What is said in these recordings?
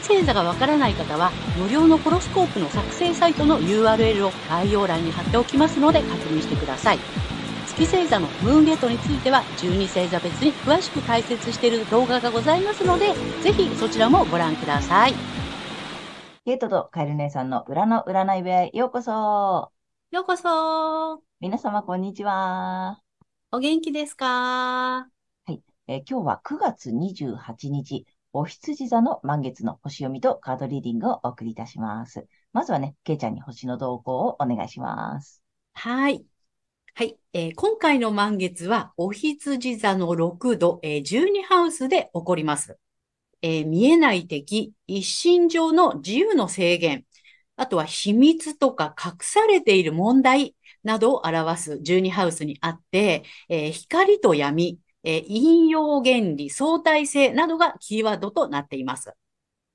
月星座がわからない方は、無料のホロスコープの作成サイトの URL を概要欄に貼っておきますので確認してください。月星座のムーンゲートについては12星座別に詳しく解説している動画がございますので、ぜひそちらもご覧ください。ゲートとカエル姉さんの裏の占い部屋へようこそ。ようこそ。皆様こんにちは。お元気ですか？はい、えー、今日は9月28日、お羊座の満月の星読みとカードリーディングをお送りいたします。まずはね、ケイちゃんに星の動向をお願いします。はい。はい、えー、今回の満月は、お羊座の6度、えー、12ハウスで起こります。えー、見えない敵、一身上の自由の制限、あとは秘密とか隠されている問題などを表す12ハウスにあって、えー、光と闇、えー、引用原理、相対性などがキーワードとなっています。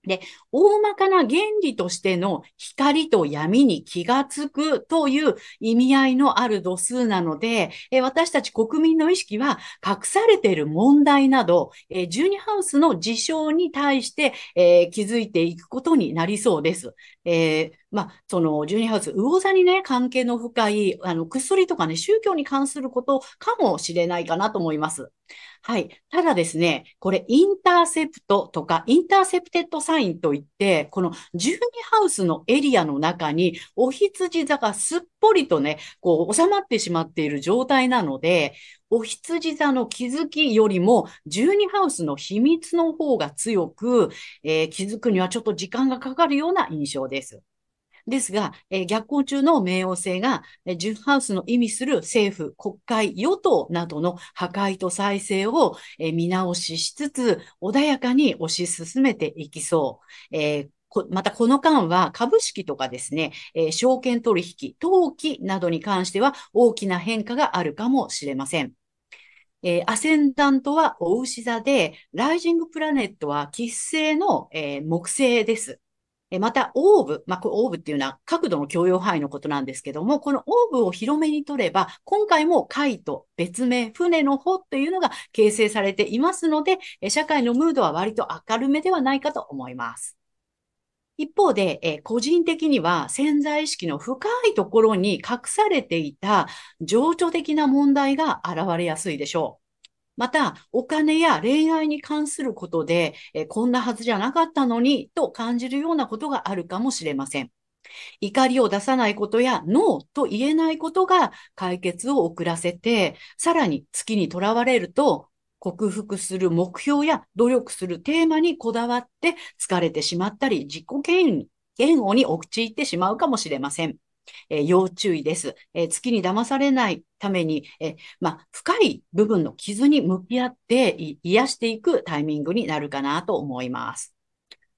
で、大まかな原理としての光と闇に気がつくという意味合いのある度数なので、え私たち国民の意識は隠されている問題など、え12ハウスの事象に対して、え気づいていくことになりそうです。えーまあ、その、12ハウス、魚座にね、関係の深い、あの、薬とかね、宗教に関することかもしれないかなと思います。はい。ただですね、これ、インターセプトとか、インターセプテッドサインといって、この12ハウスのエリアの中に、お羊座がすっぽりとね、こう、収まってしまっている状態なので、お羊座の気づきよりも、12ハウスの秘密の方が強く、えー、気づくにはちょっと時間がかかるような印象です。ですが、えー、逆行中の冥王星が、えー、ジュンハウスの意味する政府、国会、与党などの破壊と再生を、えー、見直ししつつ、穏やかに推し進めていきそう。えーまたこの間は株式とかですね、えー、証券取引、登記などに関しては大きな変化があるかもしれません。えー、アセンダントはお牛座で、ライジングプラネットは喫星の、えー、木星です。また、オーブ、まあ、オーブっていうのは角度の許容範囲のことなんですけども、このオーブを広めに取れば、今回も海と別名、船の方というのが形成されていますので、社会のムードは割と明るめではないかと思います。一方で、え個人的には潜在意識の深いところに隠されていた情緒的な問題が現れやすいでしょう。また、お金や恋愛に関することで、えこんなはずじゃなかったのにと感じるようなことがあるかもしれません。怒りを出さないことやノーと言えないことが解決を遅らせて、さらに月にとらわれると、克服する目標や努力するテーマにこだわって疲れてしまったり、自己嫌悪に陥ってしまうかもしれません。えー、要注意です。えー、月に騙されないために、えー、まあ、深い部分の傷に向き合って癒していくタイミングになるかなと思います。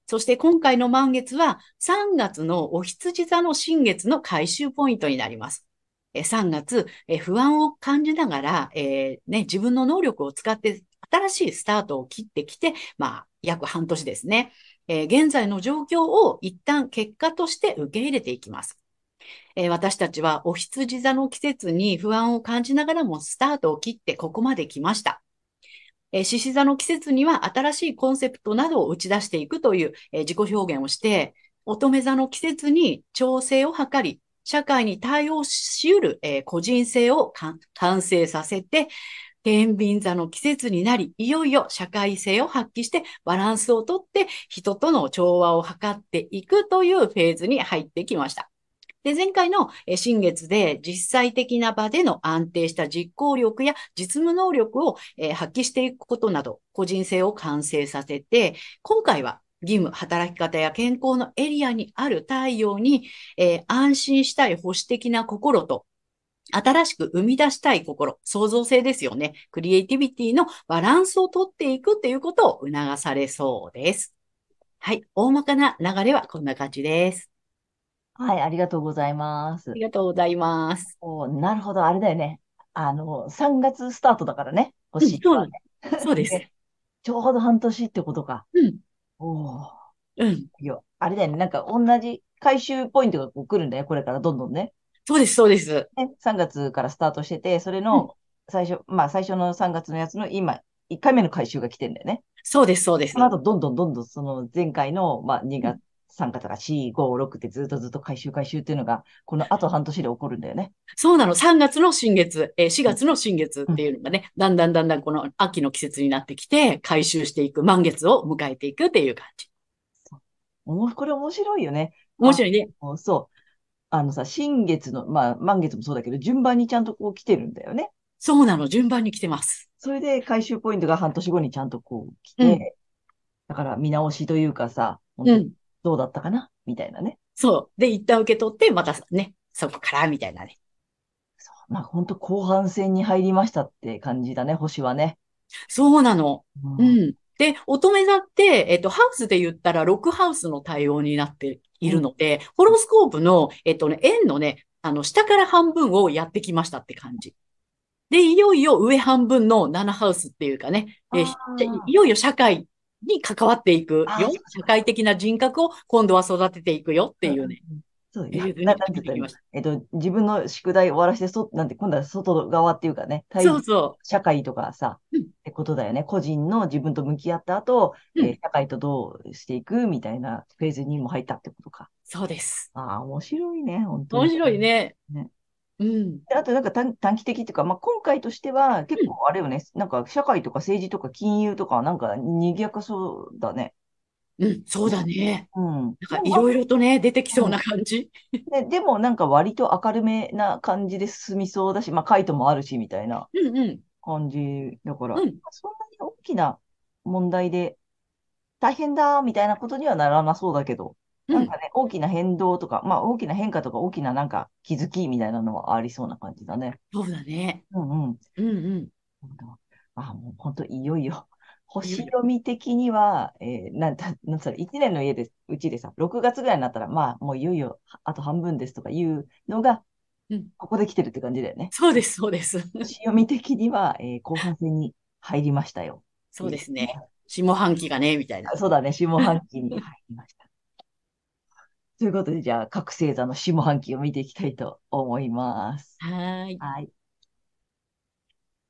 そして今回の満月は3月のお羊座の新月の回収ポイントになります。3月、不安を感じながら、えーね、自分の能力を使って新しいスタートを切ってきて、まあ、約半年ですね。えー、現在の状況を一旦結果として受け入れていきます。えー、私たちはお羊座の季節に不安を感じながらもスタートを切ってここまで来ました。え、獅子座の季節には新しいコンセプトなどを打ち出していくという、え、自己表現をして、乙女座の季節に調整を図り、社会に対応し得る、え、個人性を完成させて、天秤座の季節になり、いよいよ社会性を発揮してバランスをとって人との調和を図っていくというフェーズに入ってきました。で、前回の新月で実際的な場での安定した実行力や実務能力を発揮していくことなど、個人性を完成させて、今回は義務、働き方や健康のエリアにある太陽に、えー、安心したい保守的な心と、新しく生み出したい心、創造性ですよね。クリエイティビティのバランスをとっていくっていうことを促されそうです。はい。大まかな流れはこんな感じです。はい、ありがとうございますあ。りがとうございます。おなるほど、あれだよね。あの、3月スタートだからね、うん、星そうはね。そうです。ねちょうど半年ってことか。うん、おーうん。いや、あれだよね。なんか同じ回収ポイントがこう来るんだよ。これからどんどんね。そうです、そうです。ね、3月からスタートしてて、それうん、の最初、まあ最初の3月のやつの今、1回目の回収が来てんだよね。そうです、そうです。その後、どんどんどんどんその前回の、まあ2うん月、3月から4、5、6ってずっとずっと回収回収っていうのが、この後半年で起こるんだよね。そうなの。3月の新月、えー4うん月の新月うんっていうのがね、だんだんだんだんこの秋の季節になってきて、回収していく、満月を迎えていくっていう感じ。そうこれ面白いよね。あ面白いね。の、そう。あのさ、新月の、まあ満月もそうだけど、順番にちゃんとこう来てるんだよね。そうなの。順番に来てます。それで回収ポイントが半年後にちゃんとこう来うん、て、だから見直しというかさ、うん。どうだったかな？みたいなね。そう。で、一旦受け取って、またね、そこから、みたいなね。そう。まあ本当後半戦に入りましたって感じだね、星はね。そうなの。う。うんん。で、乙女座って、えっと、ハウスで言ったら6ハウスの対応になっているので、ホロスコープの、えっとね、円のね、あの、下から半分をやってきましたって感じ。で、いよいよ上半分の7ハウスっていうかね、えいよいよ社会に関わっていくよ。社会的な人格を今度は育てていくよっていうね、うんそうえや、な、ーになんて言ったらいいの出てきました。えっと、自分の宿題終わらせて、そ、なんて、今度は外側っていうかね、対そうそ社会とかさ、う。うん、ってことだよね。個人の自分と向き合った後、うん、えー社会とどうしていくみたいなフェーズにも入ったってことか。そうです。ああ、面白いね、本当面に。白いね。ね。うん、であとなんか短、短期的っていうか、まあ、今回としては結うん、構あれよね、なんか社会とか政治とか金融とかなんか賑やかそうだね。うん、そうだね。うん。なんかいろいろとね、出てきそううん。な感じ。で、でもなんか割と明るめな感じで進みそうだし、まあ、カイトもあるし、みたいなうん、うん、感じだから、うん。そんなに大きな問題で大変だ、みたいなことにはならなそうだけど、うん、なんかね、大きな変動とか、まあ大きな変化とか大きななんか気づきみたいなのはありそうな感じだね。そうだね。うんうん。うん、うん。あ、もう本当いよいよ。星。読み的には、えーなんだ、なんつうの、1年の家で、うちでさ、6月ぐらいになったら、まあ、もういよいよ、あと半分ですとかいうのが、うん。ここで来てるって感じだよね。そうです、そうです。星読み的には、えー後半戦に入りましたよ。そうですね。下半期がね、みたいな。あそうだね、下半期に入りました。ということで、じゃあ、各星座の下半期を見ていきたいと思います。はーい。はい。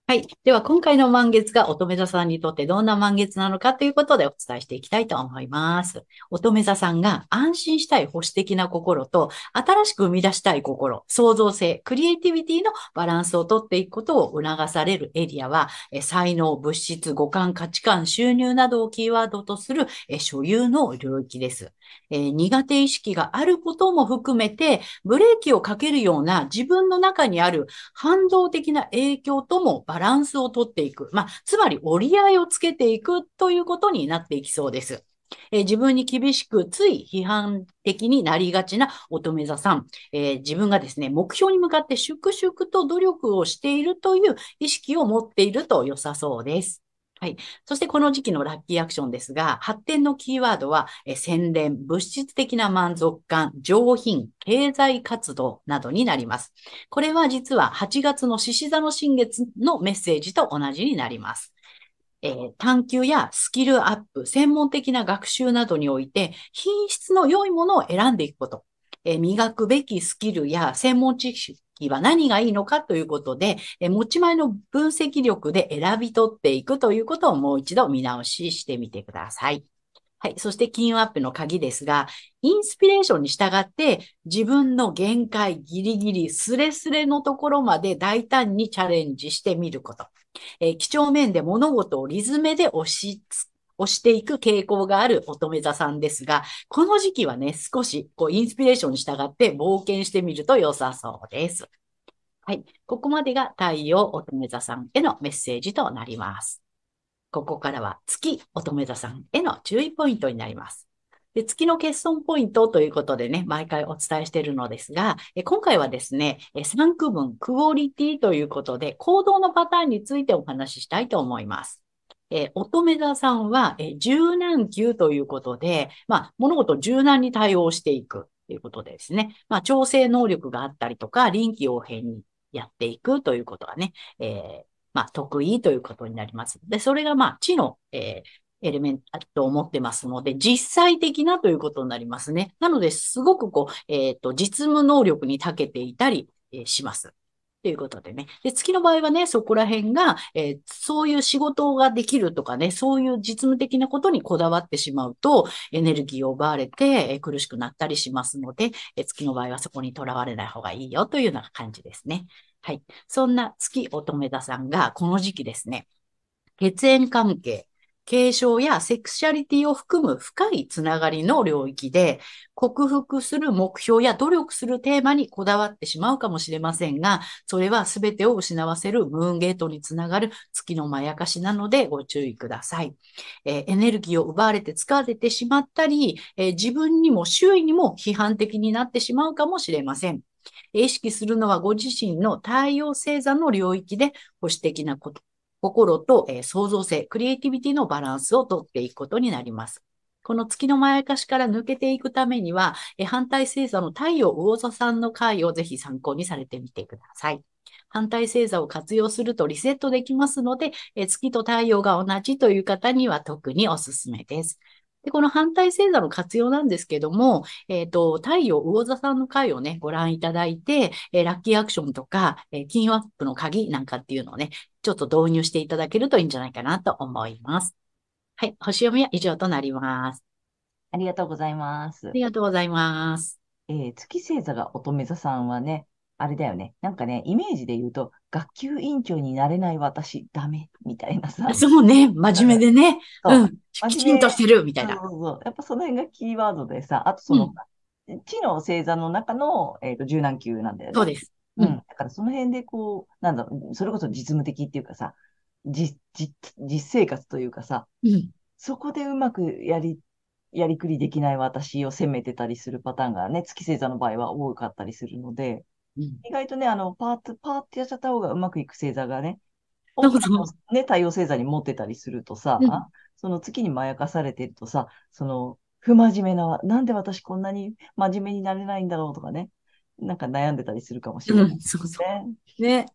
はい。では、今回の満月が乙女座さんにとってどんな満月なのかということでお伝えしていきたいと思います。乙女座さんが安心したい保守的な心と、新しく生み出したい心、創造性、クリエイティビティのバランスをとっていくことを促されるエリアは、え才能、物質、五感、価値観、収入などをキーワードとするえ所有の領域です。え苦手意識があることも含めて、ブレーキをかけるような自分の中にある反動的な影響ともバランスをとっていく。まあ、つまり折り合いをつけていくということになっていきそうです。えー自分に厳しく、つい批判的になりがちな乙女座さん、えー自分がですね、目標に向かって粛々と努力をしているという意識を持っていると良さそうです。はい。そしてこの時期のラッキーアクションですが、発展のキーワードは、えー洗練、物質的な満足感、上品、経済活動などになります。これは実は8月の獅子座の新月のメッセージと同じになります。えー探求やスキルアップ、専門的な学習などにおいて、品質の良いものを選んでいくこと。え磨くべきスキルや専門知識は何がいいのかということで、え持ち前の分析力で選び取っていくということをもう一度見直ししてみてください。はい。そして金運アップの鍵ですが、インスピレーションに従って自分の限界ギリギリスレスレのところまで大胆にチャレンジしてみること。えー、几帳面で物事をリズムで押しつ、押していく傾向がある乙女座さんですが、この時期はね、少しこうインスピレーションに従って冒険してみると良さそうです。はい。ここまでが太陽乙女座さんへのメッセージとなります。ここからは月乙女座さんへの注意ポイントになります。で月の欠損ポイントということでね、毎回お伝えしているのですが、え今回はですね、3区分、クオリティということで、行動のパターンについてお話ししたいと思います。えー乙女座さんは、えー柔軟球ということで、まあ、物事を柔軟に対応していく。ということでですね。まあ、調整能力があったりとか、臨機応変にやっていくということがね、えー、まあ、得意ということになります。で、それがまあ、知の、え、エレメントと思ってますので、実際的なということになりますね。なので、すごくこう、えっ、と、実務能力に長けていたり、え、します。ということでね。で、月の場合はね、そこら辺が、えー、そういう仕事ができるとかね、そういう実務的なことにこだわってしまうと、エネルギーを奪われて、えー、苦しくなったりしますので、えー、月の場合はそこにとらわれない方がいいよというような感じですね。はい。そんな月乙女座さんが、この時期ですね、血縁関係、継承やセクシャリティを含む深いつながりの領域で、克服する目標や努力するテーマにこだわってしまうかもしれませんが、それは全てを失わせるムーンゲートにつながる月のまやかしなのでご注意ください。えー、エネルギーを奪われて疲れてしまったり、えー、自分にも周囲にも批判的になってしまうかもしれません。意識するのはご自身の太陽星座の領域で保守的なこと心と、えー、創造性、クリエイティビティのバランスをとっていくことになります。この月のまやかしから抜けていくためには、えー、反対星座の太陽魚座さんの回をぜひ参考にされてみてください。反対星座を活用するとリセットできますので、えー、月と太陽が同じという方には特におすすめです。で、この反対星座の活用なんですけども、えっ、ー、と、太陽魚座さんの回をね、ご覧いただいて、えー、ラッキーアクションとか、えー、金アップの鍵なんかっていうのをね、ちょっと導入していただけるといいんじゃないかなと思います。はい、星読みは以上となります。ありがとうございます。ありがとうございます。えー、月星座が乙女座さんはね、あれだよね。なんかね、イメージで言うと、学級委員長になれない私、ダメ、みたいなさ。そうね、真面目でね。うん。きちんとしてる、みたいな。そうそうやっぱその辺がキーワードでさ、あとその、うん、地の星座の中の、えっ、ー、と、柔軟球なんだよね。そうです。うん。だからその辺でこう、なんだろう、それこそ実務的っていうかさ、実、実、実生活というかさ、うん、そこでうまくやり、やりくりできない私を責めてたりするパターンがね、月星座の場合は多かったりするので、意外とね、あの、パーツ、パーってやっちゃった方がうまくいく星座がね、ね、太陽星座に持ってたりするとさ、うん、その月にまやかされてるとさ、その、不真面目な、なんで私こんなに真面目になれないんだろうとかね、なんか悩んでたりするかもしれない、ね、うん、そうそう。ね。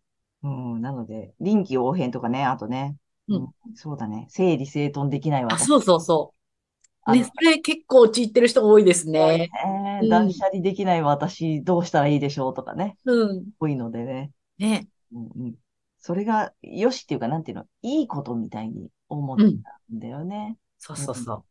うん、なので、臨機応変とかね、あとね、うん、そうだね、整理整頓できないわ。そうそうそう。ね、それ結構陥ってる人多いですね。ね断捨離できない私、どうしたらいいでしょうとかね。うん。多いのでね。ね。うんうん、それが、よしっていうか、なんていうの、いいことみたいに思ったんだよね。そうそうそう。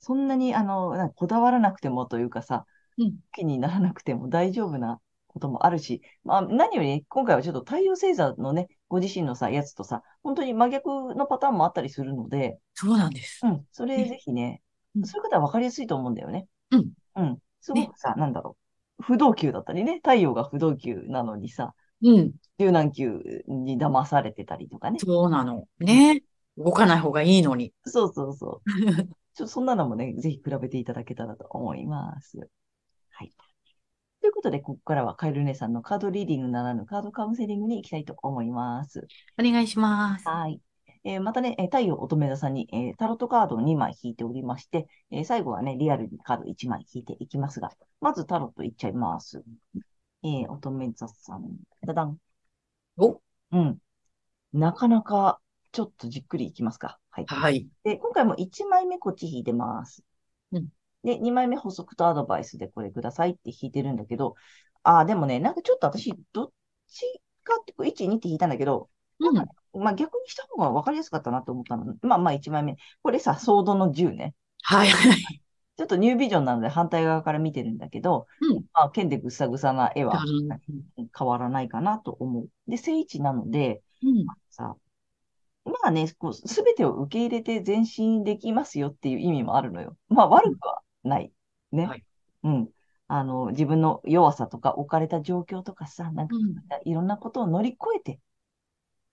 そんなに、あの、こだわらなくてもというかさ、うん、気にならなくても大丈夫なこともあるし、まあ、何より、今回はちょっと太陽星座のね、ご自身のさ、やつとさ、本当に真逆のパターンもあったりするので、そうなんです。うん、それぜひね、うん、そういう方は分かりやすいと思うんだよね。うん。うん。すごくさ、ね、なんだろう。不動級だったりね、太陽が不動級なのにさ、うん。柔軟球に騙されてたりとかね。そうなの。ね。動かない方がいいのに。そうそうそう。ちょっとそんなのもね、ぜひ比べていただけたらと思います。はい。ということで、ここからはカエル姉さんのカードリーディングならぬカードカウンセリングに行きたいと思います。お願いします。はい。えー、またね、太陽乙女座さんに、えー、タロットカードを2枚引いておりまして、えー、最後はね、リアルにカード1枚引いていきますが、まずタロットいっちゃいます。えー、乙女座さん。だだん。おうん。なかなか、ちょっとじっくりいきますか。はい。はい。で、今回も1枚目こっち引いてます。うん。で、2枚目補足とアドバイスでこれくださいって引いてるんだけど、ああ、でもね、なんかちょっと私、どっちかって、1、2って引いたんだけど、うん、まあ逆にした方が分かりやすかったなと思ったの。まあまあ1枚目。これさ、ソードの10ね。はいはい。ちょっとニュービジョンなので反対側から見てるんだけど、うん、まあ、剣でぐさぐさな絵は変わらないかなと思う。で、正位置なので、うん、さ、まあね、こう、すべてを受け入れて前進できますよっていう意味もあるのよ。まあ悪くはない。ね。はい、うん。あの、自分の弱さとか置かれた状況とかさ、なんか、いろんなことを乗り越えて、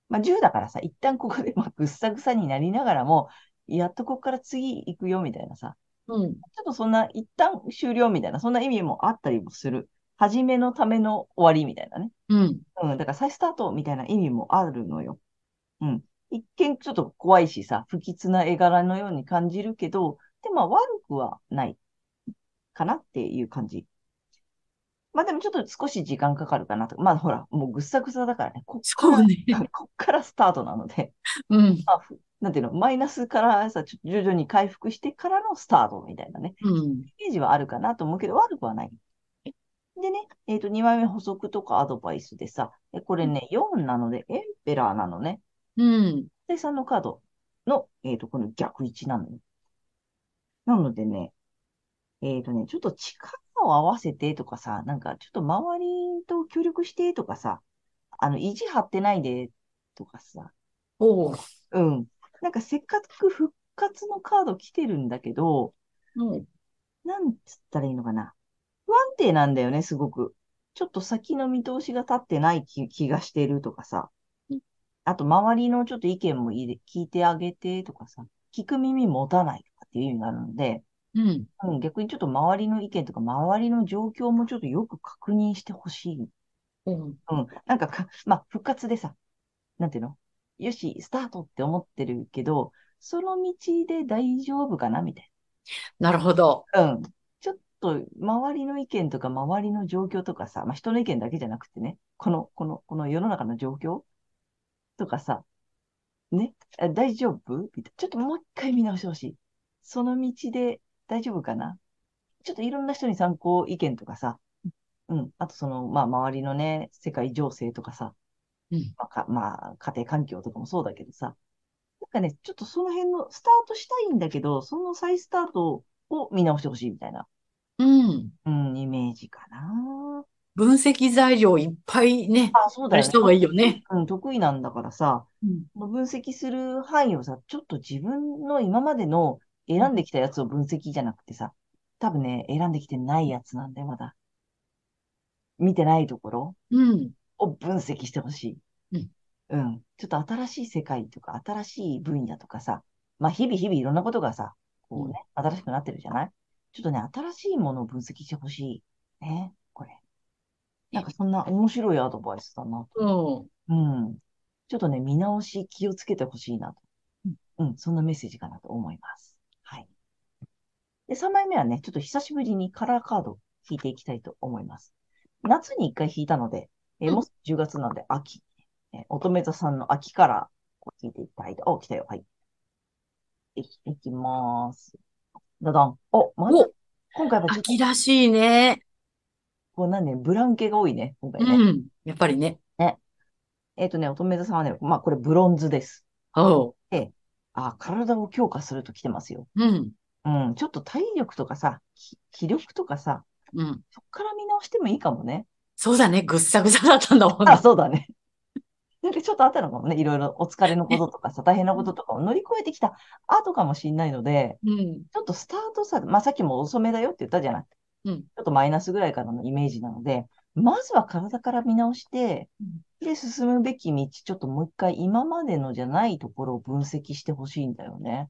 まあ10だからさ、一旦ここでまあぐっさぐさになりながらも、やっとここから次行くよみたいなさ、うん。ちょっとそんな、一旦終了みたいな、そんな意味もあったりもする。始めのための終わりみたいなね。うん。うん。だから再スタートみたいな意味もあるのよ。うん。一見ちょっと怖いしさ、不吉な絵柄のように感じるけど、でも悪くはないかなっていう感じ。まあでもちょっと少し時間かかるかなと。まあほら、もうぐっさぐさだからね。こっから、ね。こっからスタートなので、うん。まあ、ふなんていうの、マイナスからさ、徐々に回復してからのスタートみたいなね。うん。イメージはあるかなと思うけど、悪くはない。でね、えっ、と、2枚目補足とかアドバイスでさ、えこれね、4なので、エンペラーなのね。うん。で、3のカードの、えっ、と、この逆位置なのよ。なのでね、えっ、とね、ちょっと力を合わせてとかさ、なんかちょっと周りと協力してとかさ、あの、意地張ってないでとかさ、おう。うん。なんかせっかく復活のカード来てるんだけど、うん。なんつったらいいのかな。不安定なんだよね、すごく。ちょっと先の見通しが立ってない気、気がしてるとかさうん。あと、周りのちょっと意見もいい聞いてあげてとかさ。聞く耳持たないとかっていう意味があるので、うん。うん、逆にちょっと周りの意見とか周りの状況もちょっとよく確認してほしい。うん。うん。なんかか、まあ、復活でさ、なんていうの？よし、スタートって思ってるけど、その道で大丈夫かなみたいなるほど。な。うん。ちょっと、周りの意見とか、周りの状況とかさ、まあ、人の意見だけじゃなくてね、この、この、この世の中の状況とかさ、ね、あ大丈夫？みたいな。ちょっともう一回見直してほしい。その道で大丈夫かな？ちょっといろんな人に参考意見とかさ、うん。あとその、まあ、周りのね、世界情勢とかさ、うん。まあ、か、まあ、家庭環境とかもそうだけどさ、なんかね、ちょっとその辺のスタートしたいんだけど、その再スタートを見直してほしいみたいな、うん。うん、イメージかな。分析材料いっぱいね、あ、そうだよね。した方がいいよね。うん、得意なんだからさ、うん。分析する範囲をさ、ちょっと自分の今までの選んできたやつを分析じゃなくてさ、多分ね、選んできてないやつなんだよ、まだ。見てないところうん。を分析してほしい。うん。うん。ちょっと新しい世界とか、新しい分野とかさ、まあ、日々日々いろんなことがさ、こうね、新しくなってるじゃない？ちょっとね、新しいものを分析してほしい。ね、これ。なんかそんな面白いアドバイスだなと。うん。うん。ちょっとね、見直し気をつけてほしいなと。うん、そんなメッセージかなと思います。はい。で、3枚目はね、ちょっと久しぶりにカラーカードを引いていきたいと思います。夏に1回引いたので、えーうんもうすぐ10月なんで秋。えー乙女座さんの秋カラーを引いていきたいと。お、来たよ。はい。い、いきまーす。だだん。お、まずお、今回は秋らしいね。こうなんね、ブラウン系が多いね、今回ね。うん。やっぱりね。えっとね、乙女座さんはね、まあこれブロンズです。おう。あ、体を強化すると来てますよ。うん。うん、ちょっと体力とかさ、き気力とかさ、うん。そっから見直してもいいかもね。そうだね。ぐっさぐさだったんだもんあ、ね。そうだね。なんかちょっとあったのかもね。いろいろお疲れのこととかさ、大変なこととかを乗り越えてきた後かもしんないので、うん。ちょっとスタートさ、まあさっきも遅めだよって言ったじゃない。うんちょっとマイナスぐらいからのイメージなので、まずは体から見直して、で、進むべき道、ちょっともう一回今までのじゃないところを分析してほしいんだよね。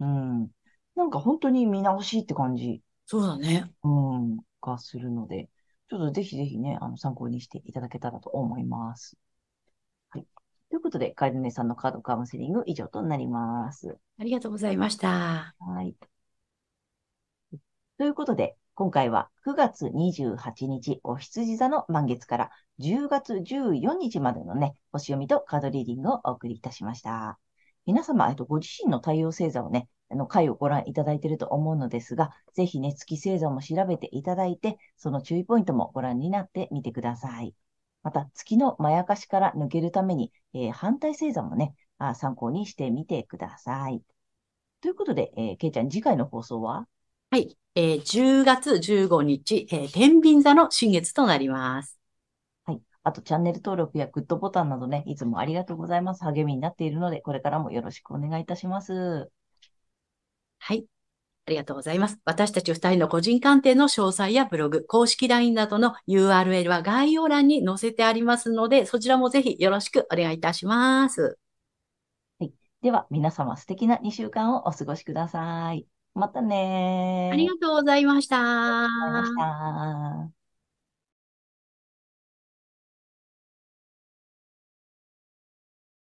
うん。なんか本当に見直しって感じ。そうだね。うん、がするので、ちょっとぜひぜひね、あの、参考にしていただけたらと思います。はい。ということで、カエル姉さんのカードカウンセリング以上となります。ありがとうございました。はい。ということで、今回は9月28日、お羊座の満月から10月14日までのね、星読みとカードリーディングをお送りいたしました。皆様、えっと、ご自身の太陽星座をね、あの、回をご覧いただいていると思うのですが、ぜひね、月星座も調べていただいて、その注意ポイントもご覧になってみてください。また、月のまやかしから抜けるために、えー反対星座もね、あ参考にしてみてください。ということで、えー、けいちゃん、次回の放送は？はい。えー10月15日、えー天秤座の新月となります。はい。あと、チャンネル登録やグッドボタンなどね、いつもありがとうございます。励みになっているので、これからもよろしくお願いいたします。はい。ありがとうございます。私たち二人の個人鑑定の詳細やブログ、公式 LINE などの URL は概要欄に載せてありますので、そちらもぜひよろしくお願いいたします。では、皆様素敵な2週間をお過ごしください。またねー。ありがとうございました。ありがとうございました。